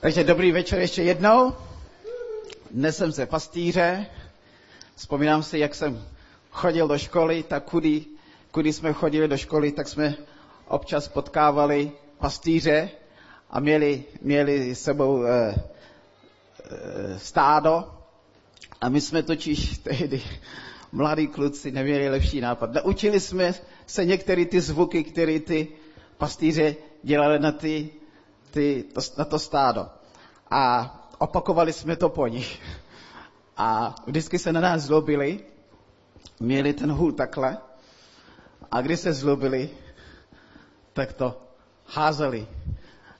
Takže dobrý večer ještě jednou. Dnes jsem se pastýře. Vzpomínám si, jak jsem chodil do školy, tak kudy, kudy jsme chodili do školy, tak jsme občas potkávali pastýře a měli, měli s sebou e, e, stádo. A my jsme totiž tehdy mladí kluci neměli lepší nápad. Naučili jsme se některé ty zvuky, které ty pastýře dělali na ty ty, to, na to stádo. A opakovali jsme to po nich. A vždycky se na nás zlobili, měli ten hůl takhle, a když se zlobili, tak to házeli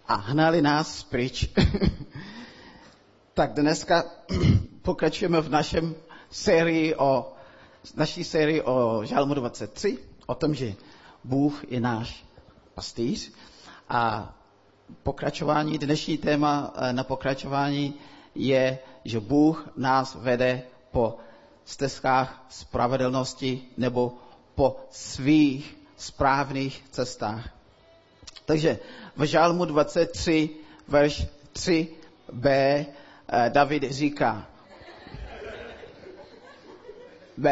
a hnali nás pryč. tak dneska pokračujeme v našem sérii o, naší sérii o Žálmu 23, o tom, že Bůh je náš pastýř. A pokračování, dnešní téma eh, na pokračování je, že Bůh nás vede po stezkách spravedlnosti nebo po svých správných cestách. Takže v Žálmu 23, verš 3b, eh, David říká, B.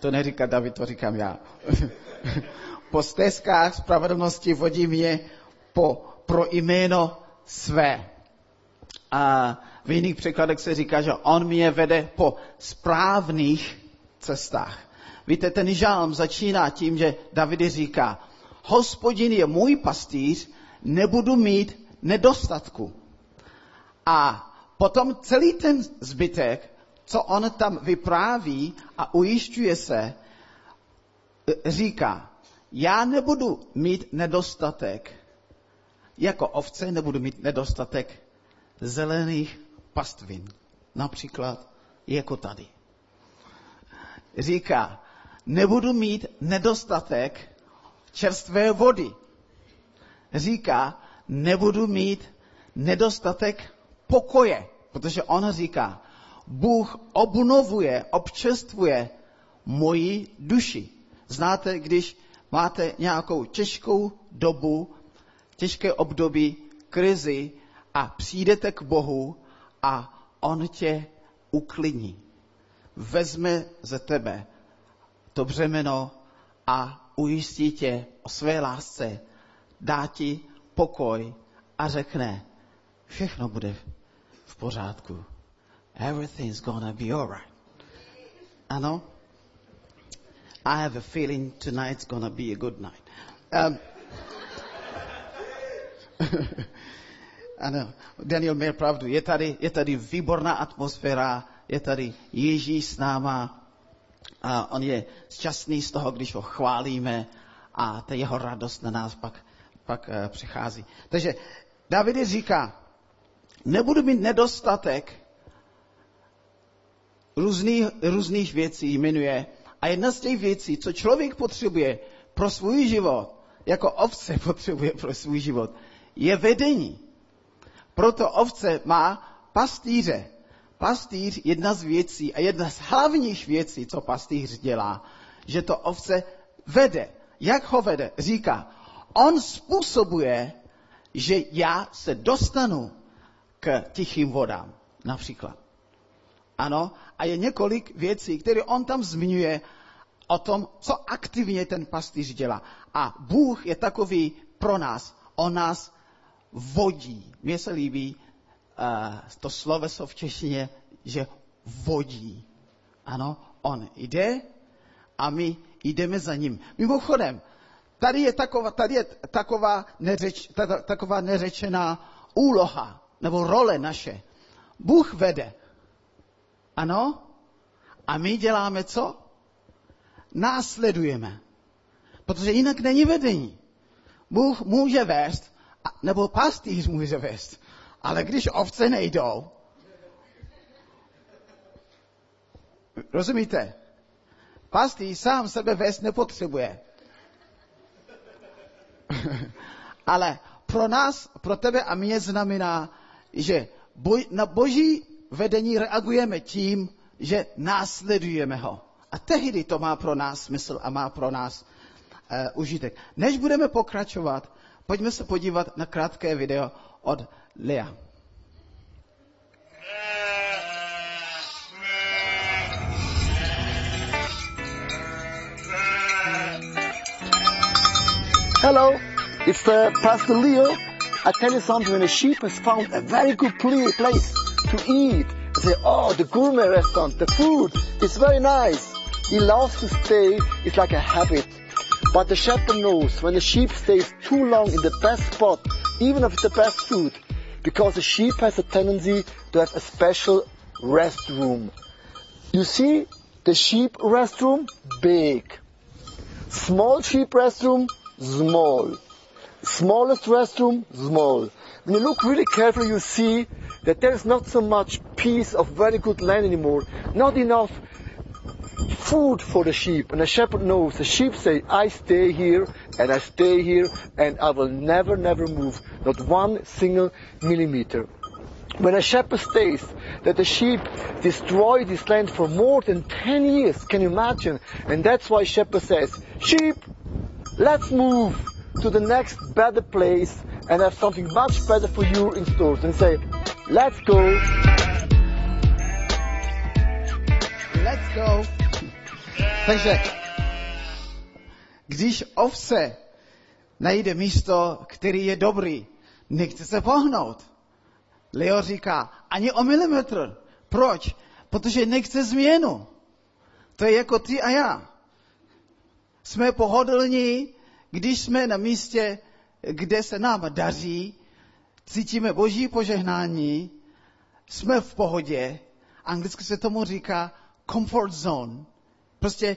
To neříká David, to říkám já. po stezkách spravedlnosti vodí mě po, pro jméno své. A v jiných překladech se říká, že on mě vede po správných cestách. Víte, ten žálm začíná tím, že David říká, hospodin je můj pastýř, nebudu mít nedostatku. A potom celý ten zbytek, co on tam vypráví a ujišťuje se, říká, já nebudu mít nedostatek, jako ovce nebudu mít nedostatek zelených pastvin. Například jako tady. Říká, nebudu mít nedostatek čerstvé vody. Říká, nebudu mít nedostatek pokoje, protože on říká, Bůh obnovuje, občerstvuje moji duši. Znáte, když máte nějakou těžkou dobu, těžké období, krizi a přijdete k Bohu a On tě uklidní. Vezme ze tebe to břemeno a ujistí tě o své lásce, dá ti pokoj a řekne, všechno bude v pořádku. Everything's gonna be alright. Ano? I have a feeling tonight's gonna be a good night. Um, ano, Daniel měl pravdu. Je tady, je tady výborná atmosféra, je tady Ježíš s náma a on je šťastný z toho, když ho chválíme a ta jeho radost na nás pak, pak uh, přichází. Takže David říká, nebudu mít nedostatek různých, různých věcí, jmenuje a jedna z těch věcí, co člověk potřebuje pro svůj život, jako ovce potřebuje pro svůj život, je vedení. Proto ovce má pastýře. Pastýř jedna z věcí a jedna z hlavních věcí, co pastýř dělá, že to ovce vede. Jak ho vede? Říká, on způsobuje, že já se dostanu k tichým vodám, například. Ano, a je několik věcí, které on tam zmiňuje o tom, co aktivně ten pastýř dělá. A Bůh je takový pro nás. On nás vodí. Mně se líbí uh, to sloveso v češtině, že vodí. Ano, on jde a my jdeme za ním. Mimochodem, tady je taková, tady je taková, neřeč, taková neřečená úloha nebo role naše. Bůh vede. Ano? A my děláme co? Následujeme. Protože jinak není vedení. Bůh může vést, nebo pastýř může vést. Ale když ovce nejdou, rozumíte? Pastýř sám sebe vést nepotřebuje. Ale pro nás, pro tebe a mě znamená, že na boží vedení reagujeme tím, že následujeme ho. A tehdy to má pro nás smysl a má pro nás uh, užitek. Než budeme pokračovat, pojďme se podívat na krátké video od Lea. Hello, it's uh, Pastor Leo. I tell you something, when a sheep has found a very good pl- place to eat, say, oh, the gourmet restaurant, the food is very nice. He loves to stay, it's like a habit. But the shepherd knows when the sheep stays too long in the best spot, even if it's the best food, because the sheep has a tendency to have a special restroom. You see the sheep restroom? Big. Small sheep restroom? Small. Smallest restroom? Small. When you look really carefully, you see that there is not so much piece of very good land anymore. Not enough food for the sheep. And the shepherd knows. The sheep say, I stay here and I stay here and I will never, never move. Not one single millimeter. When a shepherd stays that the sheep destroy this land for more than 10 years, can you imagine? And that's why shepherd says, sheep, let's move to the next better place and have something much better for you in store. And say, let's go. Let's go. Takže, když ovce najde místo, který je dobrý, nechce se pohnout. Leo říká, ani o milimetr. Proč? Protože nechce změnu. To je jako ty a já. Jsme pohodlní, když jsme na místě, kde se nám daří, cítíme boží požehnání, jsme v pohodě. Anglicky se tomu říká comfort zone. Prostě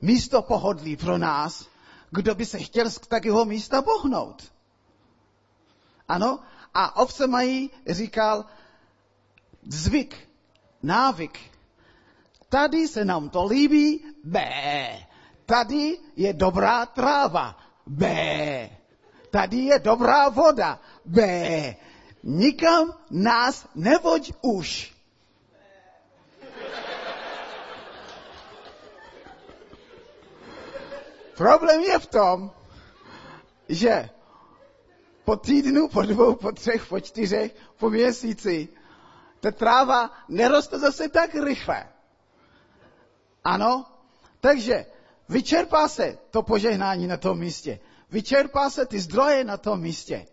místo pohodlí pro nás. Kdo by se chtěl z takového místa pohnout? Ano? A ovce mají, říkal, zvyk, návyk. Tady se nám to líbí, bé. Tady je dobrá tráva, bé. Tady je dobrá voda, bé. Nikam nás nevoď už. Problém je v tom, že po týdnu, po dvou, po třech, po čtyřech, po měsíci, ta tráva neroste zase tak rychle. Ano? Takže vyčerpá se to požehnání na tom místě. Vyčerpá se ty zdroje na tom místě.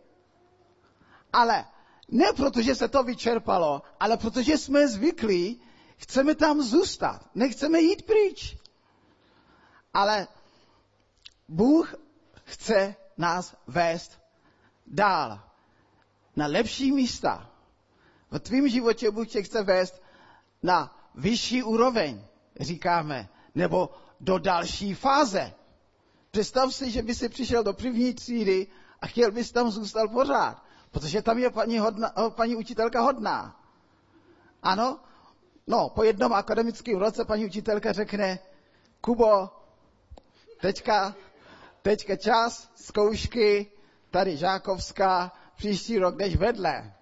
Ale ne protože se to vyčerpalo, ale protože jsme zvyklí, chceme tam zůstat. Nechceme jít pryč. Ale Bůh chce nás vést dál, na lepší místa. V tvém životě Bůh tě chce vést na vyšší úroveň, říkáme, nebo do další fáze. Představ si, že by si přišel do první třídy a chtěl bys tam zůstal pořád, protože tam je paní, hodna, paní učitelka hodná. Ano? No, po jednom akademickém roce paní učitelka řekne, Kubo, teďka, teďka čas, zkoušky, tady Žákovská, příští rok jdeš vedle.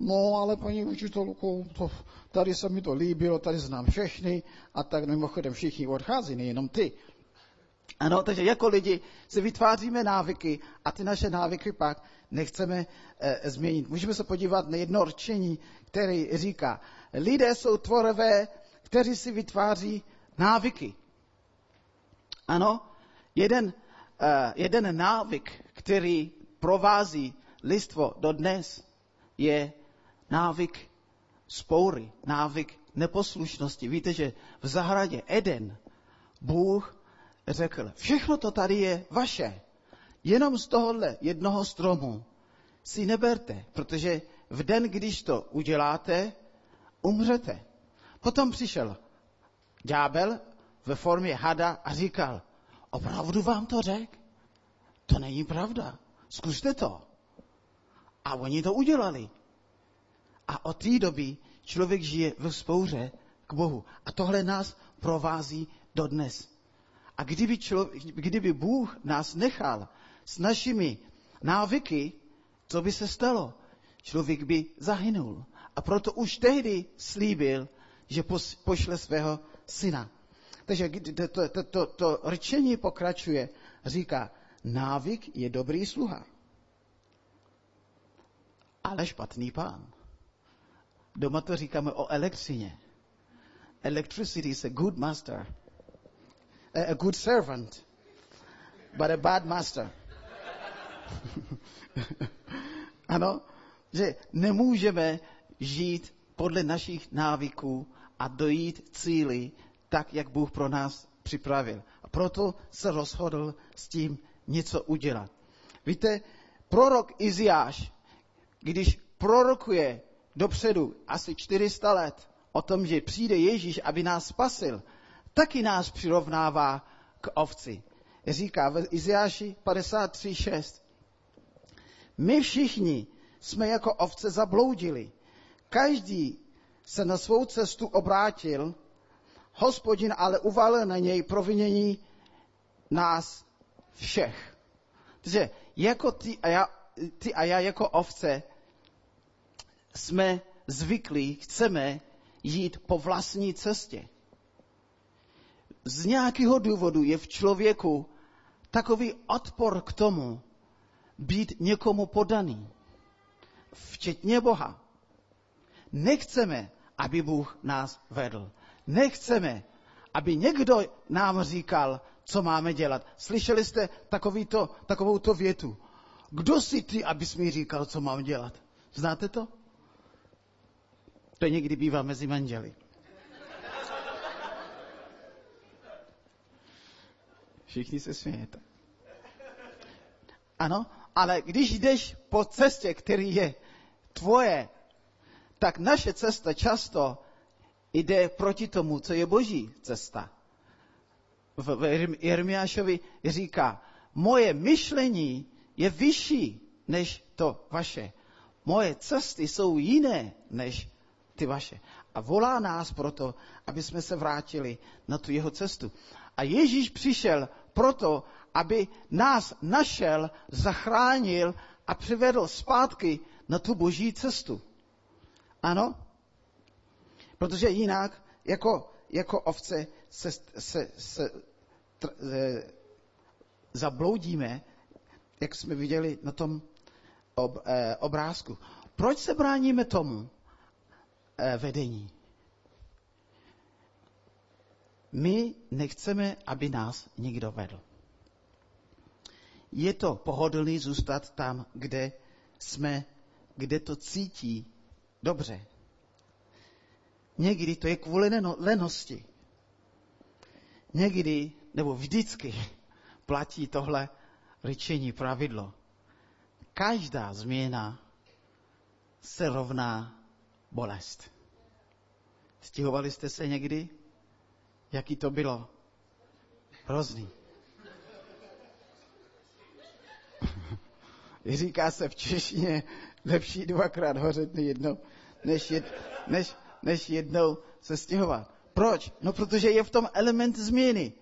No, ale paní učitelko, to, tady se mi to líbilo, tady znám všechny a tak mimochodem všichni odchází, nejenom ty. Ano, takže jako lidi si vytváříme návyky a ty naše návyky pak nechceme e, změnit. Můžeme se podívat na jedno rčení, který říká, lidé jsou tvorové, kteří si vytváří návyky. Ano, jeden, e, jeden návyk, který provází listvo do dnes, je návyk spoury, návyk neposlušnosti. Víte, že v zahradě Eden Bůh řekl, všechno to tady je vaše, jenom z tohohle jednoho stromu si neberte, protože v den, když to uděláte, umřete. Potom přišel ďábel ve formě hada a říkal, opravdu vám to řek? To není pravda. Zkuste to. A oni to udělali. A od té doby člověk žije ve spouře k Bohu. A tohle nás provází dodnes. A kdyby, člověk, kdyby Bůh nás nechal s našimi návyky, co by se stalo? Člověk by zahynul. A proto už tehdy slíbil, že pošle svého syna. Takže to, to, to, to, rčení pokračuje. Říká, návyk je dobrý sluha. ale špatný pán. Doma to říkáme o elektřině. Electricity is a good master. A good servant, but a bad master. ano, že nemůžeme žít podle našich návyků a dojít cíli tak, jak Bůh pro nás připravil. A proto se rozhodl s tím něco udělat. Víte, prorok Iziáš, když prorokuje dopředu asi 400 let o tom, že přijde Ježíš, aby nás spasil, taky nás přirovnává k ovci. Říká v Iziáši 53.6. My všichni jsme jako ovce zabloudili. Každý se na svou cestu obrátil, hospodin ale uvalil na něj provinění nás všech. Takže jako ty a já, ty a já jako ovce jsme zvyklí, chceme jít po vlastní cestě. Z nějakého důvodu je v člověku takový odpor k tomu, být někomu podaný, včetně Boha. Nechceme, aby Bůh nás vedl. Nechceme, aby někdo nám říkal, co máme dělat. Slyšeli jste takovýto, takovouto větu? Kdo si ty, abys mi říkal, co mám dělat? Znáte to? To někdy bývá mezi manželi. Všichni se smějete. Ano, ale když jdeš po cestě, který je tvoje, tak naše cesta často jde proti tomu, co je boží cesta. V Jeremiášovi říká, moje myšlení je vyšší než to vaše. Moje cesty jsou jiné než ty vaše. A volá nás proto, aby jsme se vrátili na tu jeho cestu. A Ježíš přišel proto, aby nás našel, zachránil a přivedl zpátky na tu boží cestu. Ano? Protože jinak, jako, jako ovce, se, se, se tr, e, zabloudíme, jak jsme viděli na tom ob, e, obrázku. Proč se bráníme tomu e, vedení? My nechceme, aby nás někdo vedl. Je to pohodlný zůstat tam, kde jsme, kde to cítí dobře. Někdy to je kvůli lenosti. Někdy, nebo vždycky, platí tohle řečení pravidlo. Každá změna se rovná bolest. Stěhovali jste se někdy? Jaký to bylo? Hrozný. Říká se v češtině lepší dvakrát hořet jednou, než, jed, než, než jednou se stěhovat. Proč? No protože je v tom element změny.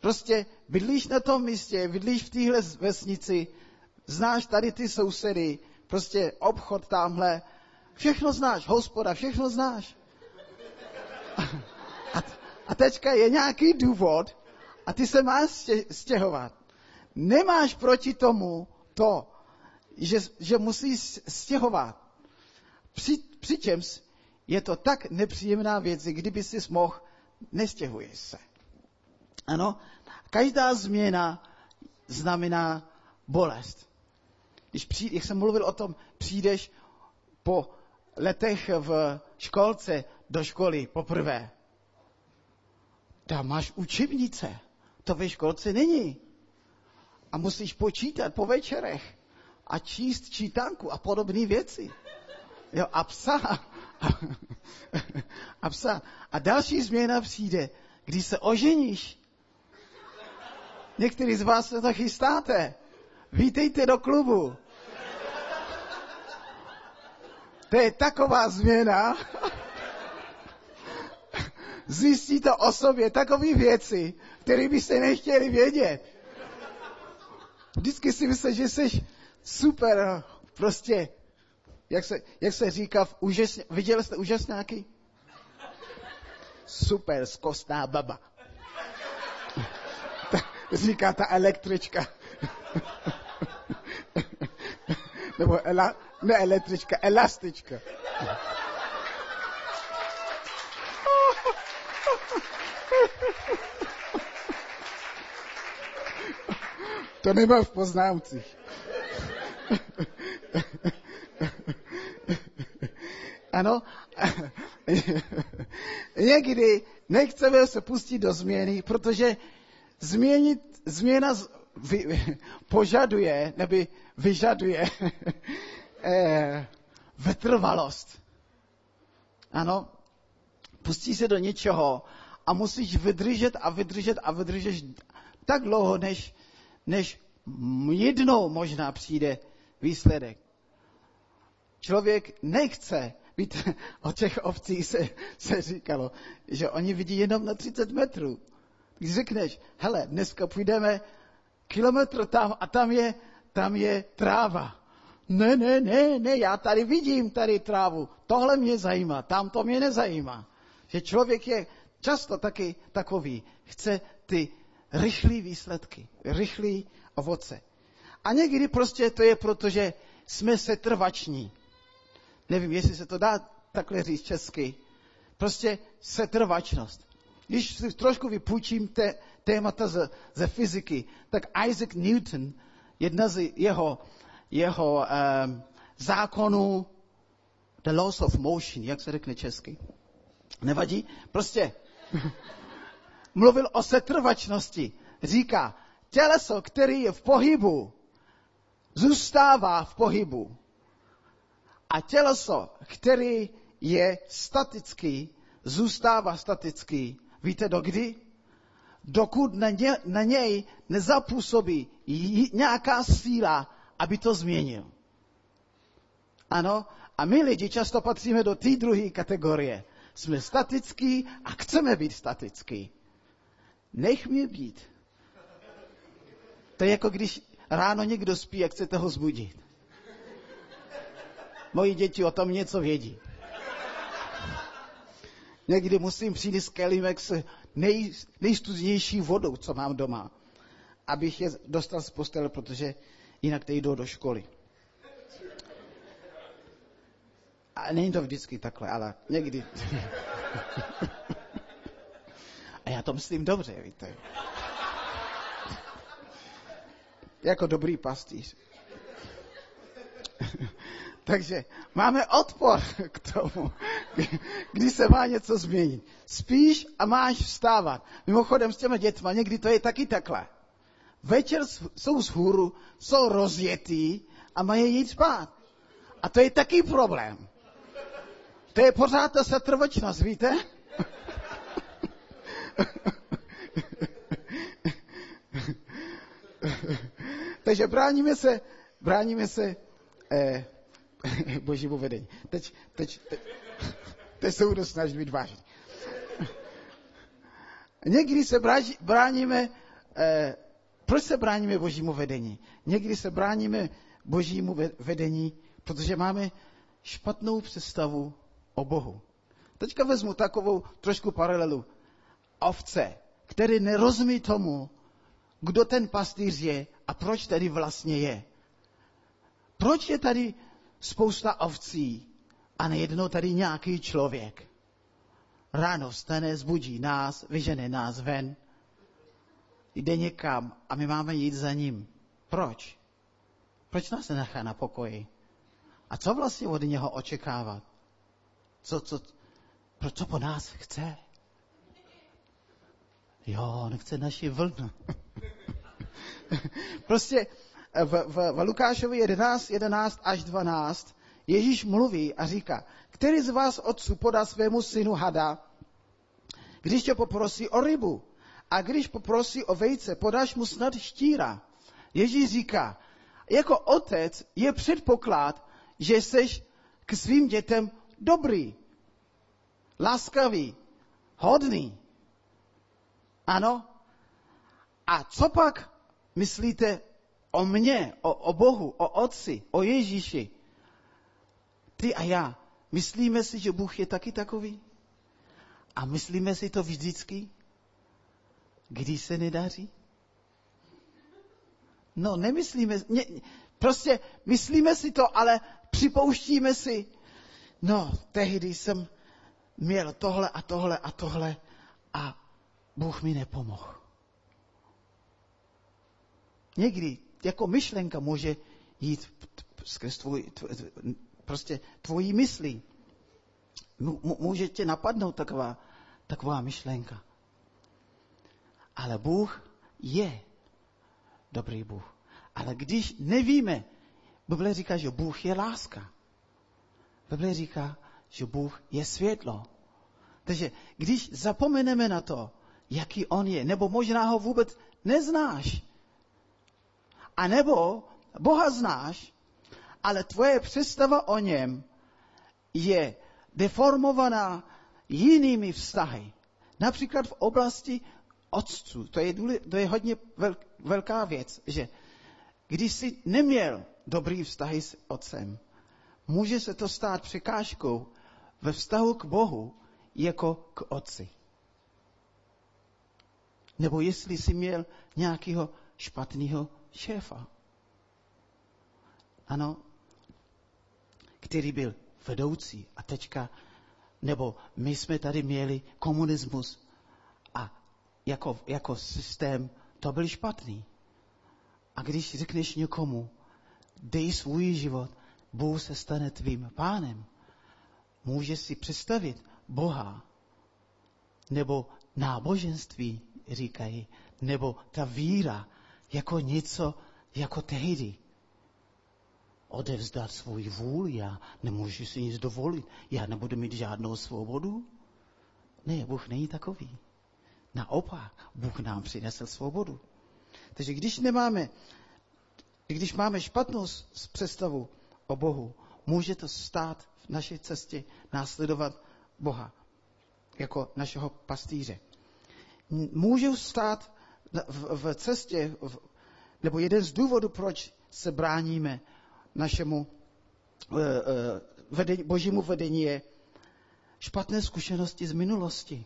Prostě bydlíš na tom místě, bydlíš v téhle vesnici, znáš tady ty sousedy, prostě obchod tamhle, všechno znáš, hospoda, všechno znáš. A, teďka je nějaký důvod a ty se máš stě, stěhovat. Nemáš proti tomu to, že, že musíš stěhovat. Při, přičemž je to tak nepříjemná věc, kdyby si mohl, nestěhuješ se. Ano, každá změna znamená bolest. Když přijde, jak jsem mluvil o tom, přijdeš po letech v školce do školy poprvé. Tam máš učebnice. To ve školce není. A musíš počítat po večerech a číst čítanku a podobné věci. Jo, a psa. A psa. A další změna přijde, když se oženíš. Někteří z vás se to chystáte. Vítejte do klubu. To je taková změna. Zjistíte o sobě takové věci, které byste nechtěli vědět. Vždycky si myslíš, že jsi super, prostě, jak se, jak se říká, v úžasně, viděli jste úžasnáky? Super, zkostná baba. říká ta električka. Nebo ela, Ne električka, elastička. To nemá v poznámcích. Ano, někdy nechceme se pustit do změny, protože změnit, změna vy, požaduje, nebo vyžaduje eh, vytrvalost. Ano, pustí se do něčeho a musíš vydržet a vydržet a vydržet tak dlouho, než, než jednou možná přijde výsledek. Člověk nechce, víte, o těch ovcích se, se říkalo, že oni vidí jenom na 30 metrů. Když řekneš, hele, dneska půjdeme kilometr tam a tam je, tam je tráva. Ne, ne, ne, ne, já tady vidím tady trávu. Tohle mě zajímá, tam to mě nezajímá. Že člověk je často taky takový. Chce ty rychlé výsledky, rychlé ovoce. A někdy prostě to je proto, že jsme setrvační. Nevím, jestli se to dá takhle říct česky. Prostě setrvačnost. Když si trošku vypůjčím te, témata ze, ze fyziky, tak Isaac Newton, jedna z jeho, jeho um, zákonů, the laws of motion, jak se řekne česky. Nevadí? Prostě mluvil o setrvačnosti. Říká, těleso, který je v pohybu, zůstává v pohybu. A těleso, který je statický, zůstává statický. Víte do kdy? Dokud na, ně, na něj nezapůsobí nějaká síla, aby to změnil. Ano, a my lidi často patříme do té druhé kategorie. Jsme statický a chceme být statický. Nech mě být. To je jako když ráno někdo spí a chcete ho zbudit. Moji děti o tom něco vědí. Někdy musím přijít s kelímek s nej, nejstudnější vodou, co mám doma, abych je dostal z postele, protože jinak teď jdou do školy. A není to vždycky takhle, ale někdy. A já to myslím dobře, víte. Jako dobrý pastýř. Takže máme odpor k tomu, když se má něco změnit. Spíš a máš vstávat. Mimochodem s těmi dětma někdy to je taky takhle. Večer jsou z hůru, jsou rozjetý a mají jít spát. A to je taky problém. To je pořád ta setrvačnost, víte? Takže bráníme se, bráníme se eh, božímu vedení. Teď, teď, teď, teď se budu snažit být vážný. Někdy se bráži, bráníme, eh, proč se bráníme božímu vedení? Někdy se bráníme božímu vedení, protože máme špatnou představu o Bohu. Teďka vezmu takovou trošku paralelu. Ovce, který nerozumí tomu, kdo ten pastýř je a proč tady vlastně je. Proč je tady spousta ovcí a nejednou tady nějaký člověk? Ráno stane, zbudí nás, vyžene nás ven, jde někam a my máme jít za ním. Proč? Proč nás nenechá na pokoji? A co vlastně od něho očekávat? Co, co, pro co po nás chce? Jo, on chce naši vlnu. prostě v, v, v Lukášovi 11, 11 až 12 Ježíš mluví a říká, který z vás otců podá svému synu hada, když tě poprosí o rybu a když poprosí o vejce, podáš mu snad štíra. Ježíš říká, jako otec je předpoklad, že jsi k svým dětem dobrý, laskavý, hodný. Ano? A co pak myslíte o mně, o, o Bohu, o Otci, o Ježíši? Ty a já, myslíme si, že Bůh je taky takový? A myslíme si to vždycky, když se nedaří? No, nemyslíme, ne, prostě myslíme si to, ale připouštíme si, no, tehdy jsem měl tohle a tohle a tohle a Bůh mi nepomohl. Někdy jako myšlenka může jít skrz tvůj, prostě tvojí myslí. Může tě napadnout taková, taková myšlenka. Ale Bůh je dobrý Bůh. Ale když nevíme, Bible říká, že Bůh je láska. Bible říká, že Bůh je světlo. Takže když zapomeneme na to, jaký on je, nebo možná ho vůbec neznáš, a nebo Boha znáš, ale tvoje představa o něm je deformovaná jinými vztahy. Například v oblasti otců. To je, důle, to je hodně velká věc, že když jsi neměl dobrý vztahy s otcem, může se to stát překážkou ve vztahu k Bohu jako k otci. Nebo jestli jsi měl nějakého špatného šéfa. Ano, který byl vedoucí a teďka, nebo my jsme tady měli komunismus a jako, jako systém to byl špatný. A když řekneš někomu, dej svůj život, Bůh se stane tvým pánem, může si představit Boha, nebo náboženství, říkají, nebo ta víra, jako něco, jako tehdy. Odevzdat svůj vůli, já nemůžu si nic dovolit, já nebudu mít žádnou svobodu. Ne, Bůh není takový. Naopak, Bůh nám přinesl svobodu. Takže když nemáme, když máme špatnou představu o Bohu, může to stát v naší cestě následovat Boha jako našeho pastýře. Může stát v, cestě, nebo jeden z důvodů, proč se bráníme našemu uh, uh, vedení, božímu vedení je špatné zkušenosti z minulosti.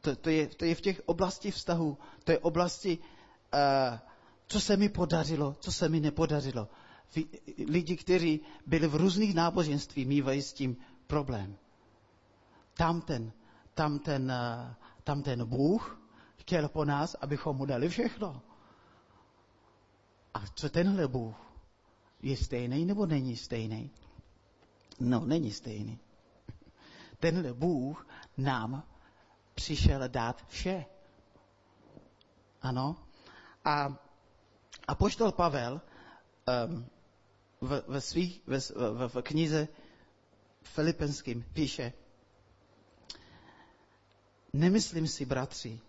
To, to, je, to je v těch oblasti vztahu, to je oblasti, uh, co se mi podařilo, co se mi nepodařilo. Lidi, kteří byli v různých náboženství, mývají s tím problém. Tam ten, tam ten, uh, tam ten Bůh chtěl po nás, abychom mu dali všechno. A co tenhle Bůh? Je stejný nebo není stejný? No, není stejný. Tenhle Bůh nám přišel dát vše. Ano. A, a poštol Pavel um, v, ve svých, ve, v, v knize Filipenským píše, nemyslím si, bratři,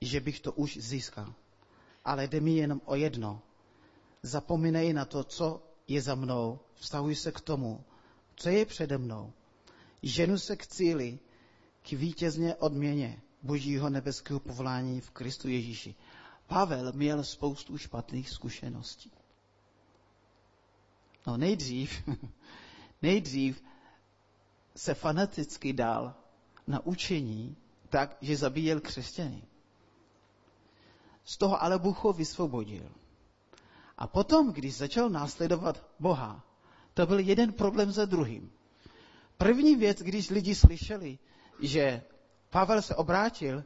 že bych to už získal, ale jde mi jenom o jedno. Zapomínej na to, co je za mnou, vztahuj se k tomu, co je přede mnou. Ženu se k cíli, k vítězně odměně božího nebeského povolání v Kristu Ježíši. Pavel měl spoustu špatných zkušeností. No nejdřív, nejdřív se fanaticky dal na učení tak, že zabíjel křesťany. Z toho ale Bůh ho vysvobodil. A potom, když začal následovat Boha, to byl jeden problém za druhým. První věc, když lidi slyšeli, že Pavel se obrátil,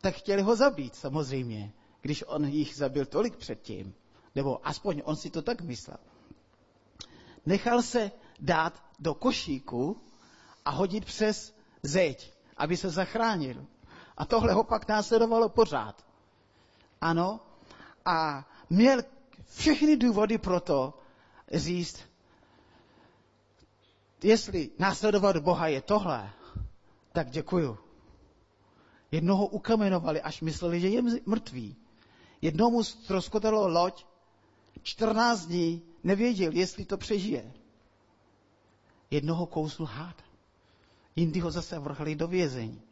tak chtěli ho zabít samozřejmě, když on jich zabil tolik předtím. Nebo aspoň on si to tak myslel. Nechal se dát do košíku a hodit přes zeď, aby se zachránil. A tohle ho pak následovalo pořád. Ano, a měl všechny důvody pro to říct, jestli následovat Boha je tohle, tak děkuju. Jednoho ukamenovali, až mysleli, že je mrtvý. Jednomu ztroskotalo loď, 14 dní nevěděl, jestli to přežije. Jednoho kousl hád. Jindy ho zase vrhli do vězení.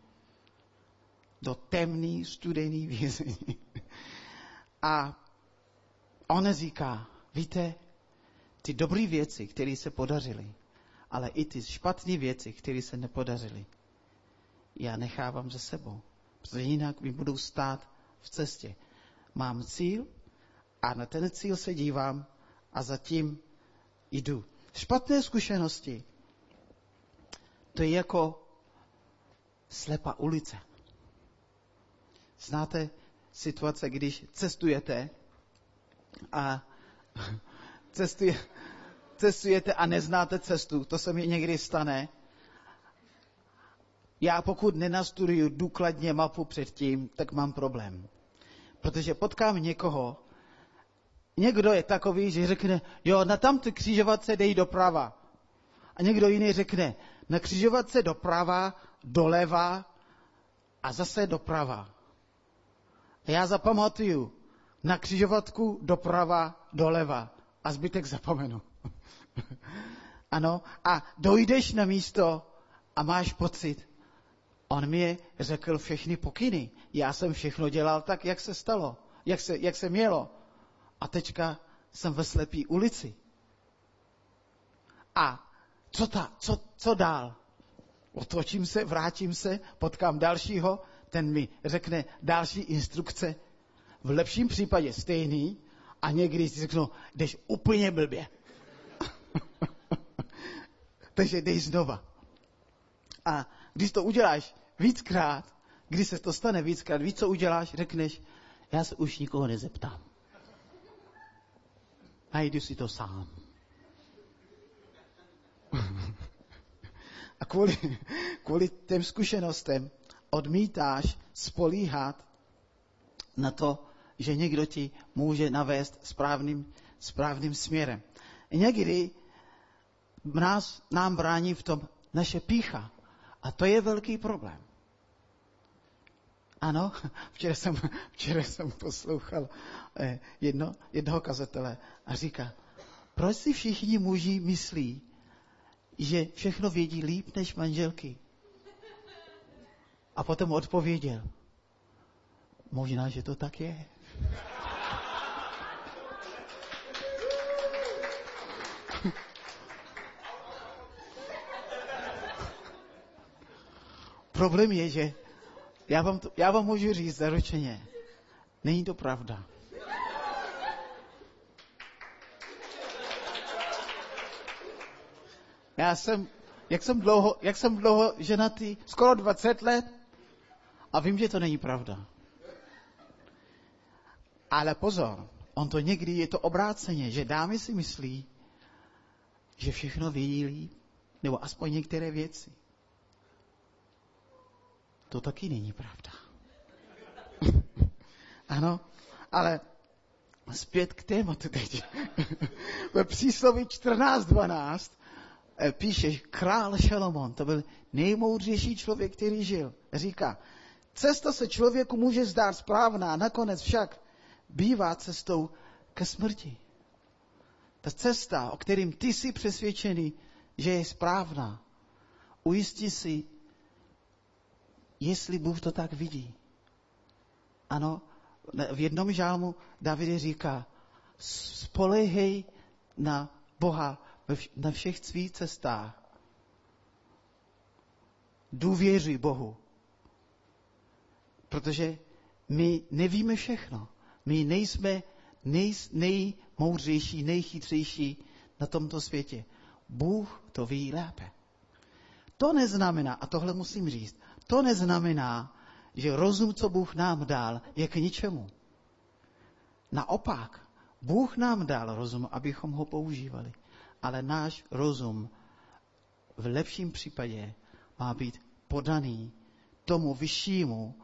Do temný, studený vězení. A on říká, víte, ty dobré věci, které se podařily, ale i ty špatné věci, které se nepodařily, já nechávám za sebou. Protože jinak mi budou stát v cestě. Mám cíl a na ten cíl se dívám a zatím jdu. Špatné zkušenosti. To je jako slepá ulice. Znáte situace, když cestujete a cestuje, cestujete a neznáte cestu. To se mi někdy stane. Já pokud nenastuduju důkladně mapu předtím, tak mám problém. Protože potkám někoho, někdo je takový, že řekne, jo, na tamto křižovatce dej doprava. A někdo jiný řekne, na křižovatce doprava, doleva a zase doprava. A já zapamatuju, na křižovatku doprava, doleva a zbytek zapomenu. ano, a dojdeš na místo a máš pocit, on mi řekl všechny pokyny. Já jsem všechno dělal tak, jak se stalo, jak se, jak se mělo. A teďka jsem ve slepý ulici. A co, ta, co, co dál? Otočím se, vrátím se, potkám dalšího, ten mi řekne další instrukce. V lepším případě stejný a někdy si řeknu, jdeš úplně blbě. Takže dej znova. A když to uděláš víckrát, když se to stane víckrát, víc co uděláš, řekneš, já se už nikoho nezeptám. Najdu si to sám. A kvůli, kvůli těm zkušenostem odmítáš spolíhat na to, že někdo ti může navést správným, správným směrem. Někdy nás, nám brání v tom naše pícha. A to je velký problém. Ano, včera jsem, včera jsem poslouchal eh, jedno, jednoho kazatele a říká, proč si všichni muži myslí, že všechno vědí líp než manželky? A potom odpověděl, možná, že to tak je. Problém je, že já vám, to, já vám můžu říct zaručeně, není to pravda. Já jsem, jak jsem dlouho, jak jsem dlouho ženatý, skoro 20 let a vím, že to není pravda. Ale pozor, on to někdy je to obráceně, že dámy si myslí, že všechno vědí líp, nebo aspoň některé věci. To taky není pravda. ano, ale zpět k tématu teď. Ve přísloví 14.12 eh, píše král Šalomon, to byl nejmoudřejší člověk, který žil. Říká, cesta se člověku může zdát správná, nakonec však bývá cestou ke smrti. Ta cesta, o kterým ty jsi přesvědčený, že je správná, ujistí si, jestli Bůh to tak vidí. Ano, v jednom žálmu David říká, spolehej na Boha na všech svých cestách. Důvěřuj Bohu. Protože my nevíme všechno. My nejsme nej, nejmoudřejší, nejchytřejší na tomto světě. Bůh to ví lépe. To neznamená, a tohle musím říct, to neznamená, že rozum, co Bůh nám dal, je k ničemu. Naopak, Bůh nám dal rozum, abychom ho používali. Ale náš rozum v lepším případě má být podaný tomu vyššímu,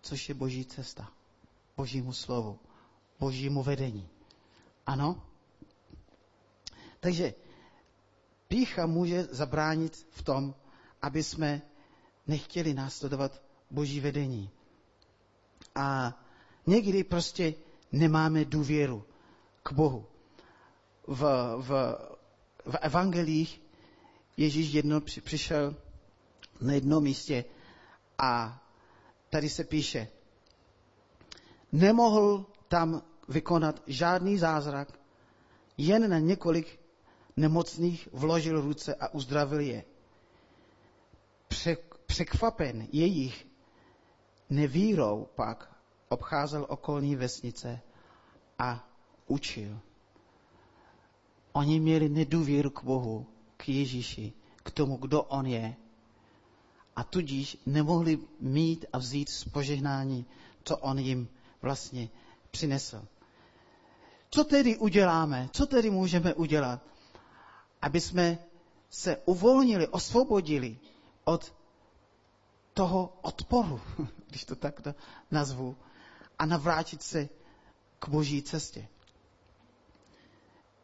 což je boží cesta, božímu slovu, božímu vedení. Ano? Takže pícha může zabránit v tom, aby jsme nechtěli následovat boží vedení. A někdy prostě nemáme důvěru k Bohu. V, v, v evangelích Ježíš jedno přišel na jednom místě a tady se píše, nemohl tam vykonat žádný zázrak, jen na několik nemocných vložil ruce a uzdravil je překvapen jejich nevírou pak obcházel okolní vesnice a učil. Oni měli nedůvěru k Bohu, k Ježíši, k tomu, kdo On je. A tudíž nemohli mít a vzít z požehnání, co On jim vlastně přinesl. Co tedy uděláme? Co tedy můžeme udělat, aby jsme se uvolnili, osvobodili od toho odporu, když to takto nazvu, a navrátit se k boží cestě.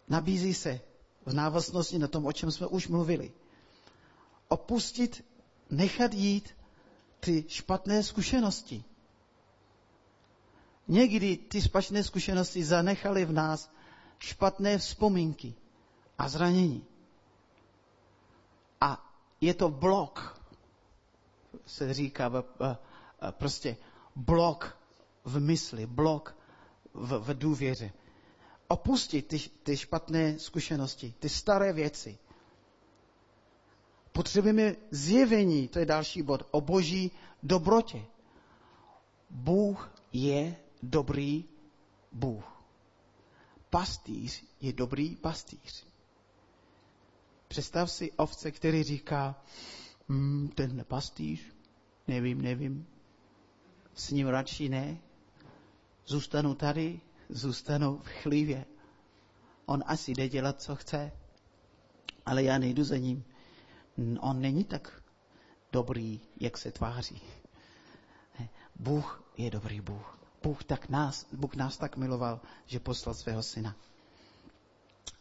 Nabízí se v návaznosti na tom, o čem jsme už mluvili. Opustit, nechat jít ty špatné zkušenosti. Někdy ty špatné zkušenosti zanechaly v nás špatné vzpomínky a zranění. A je to blok, se říká prostě blok v mysli, blok v, v důvěře. Opustit ty, ty špatné zkušenosti, ty staré věci. Potřebujeme zjevení, to je další bod, o boží dobrotě. Bůh je dobrý Bůh. Pastýř je dobrý pastýř. Představ si ovce, který říká, hm, tenhle pastýř, nevím, nevím, s ním radši ne, zůstanu tady, zůstanu v chlívě. On asi jde dělat, co chce, ale já nejdu za ním. On není tak dobrý, jak se tváří. Bůh je dobrý Bůh. Bůh, tak nás, Bůh nás tak miloval, že poslal svého syna.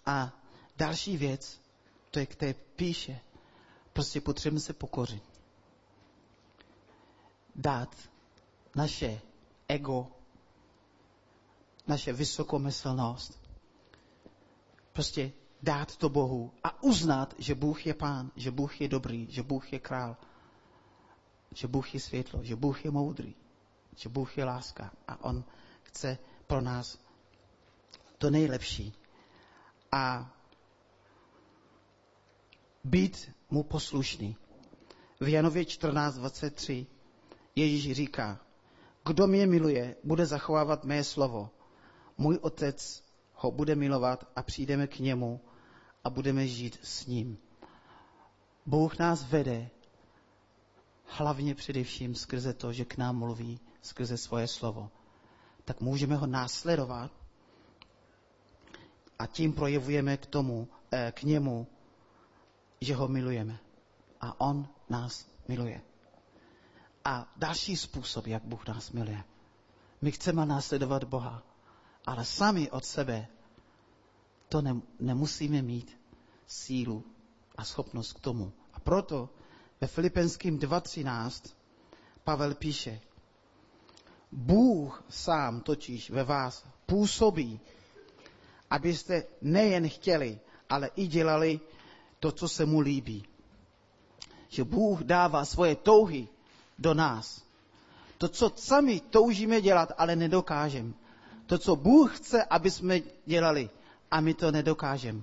A další věc, to je k té píše, prostě potřebujeme se pokořit. Dát naše ego, naše vysokomyslnost, prostě dát to Bohu a uznat, že Bůh je pán, že Bůh je dobrý, že Bůh je král, že Bůh je světlo, že Bůh je moudrý že Bůh je láska a On chce pro nás to nejlepší. A být mu poslušný. V Janově 14.23 Ježíš říká, kdo mě miluje, bude zachovávat mé slovo. Můj otec ho bude milovat a přijdeme k němu a budeme žít s ním. Bůh nás vede hlavně především skrze to, že k nám mluví skrze svoje slovo, tak můžeme ho následovat a tím projevujeme k tomu, eh, k němu, že ho milujeme. A on nás miluje. A další způsob, jak Bůh nás miluje. My chceme následovat Boha, ale sami od sebe to ne, nemusíme mít sílu a schopnost k tomu. A proto ve Filipenským 2.13 Pavel píše, Bůh sám totiž ve vás působí, abyste nejen chtěli, ale i dělali to, co se mu líbí. Že Bůh dává svoje touhy do nás. To, co sami toužíme dělat, ale nedokážeme. To, co Bůh chce, aby jsme dělali, a my to nedokážeme.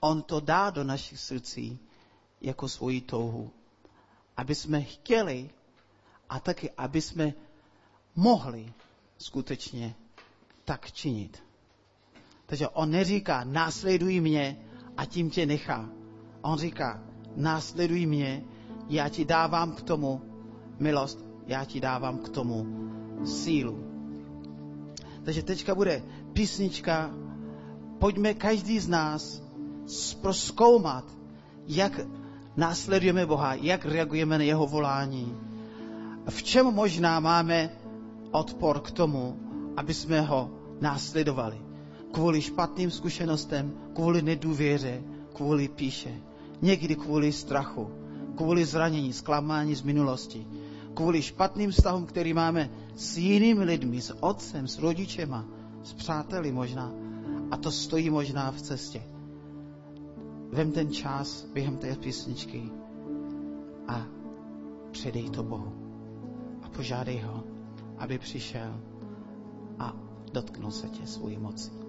On to dá do našich srdcí jako svoji touhu. Aby jsme chtěli a taky, aby jsme mohli skutečně tak činit. Takže on neříká, následuj mě a tím tě nechá. On říká, následuj mě, já ti dávám k tomu milost, já ti dávám k tomu sílu. Takže teďka bude písnička, pojďme každý z nás proskoumat, jak následujeme Boha, jak reagujeme na jeho volání. V čem možná máme odpor k tomu, aby jsme ho následovali. Kvůli špatným zkušenostem, kvůli nedůvěře, kvůli píše. Někdy kvůli strachu, kvůli zranění, zklamání z minulosti, kvůli špatným vztahům, který máme s jinými lidmi, s otcem, s rodičema, s přáteli možná. A to stojí možná v cestě. Vem ten čas během té písničky a předej to Bohu. A požádej ho, aby přišel a dotknul se tě svůj moci.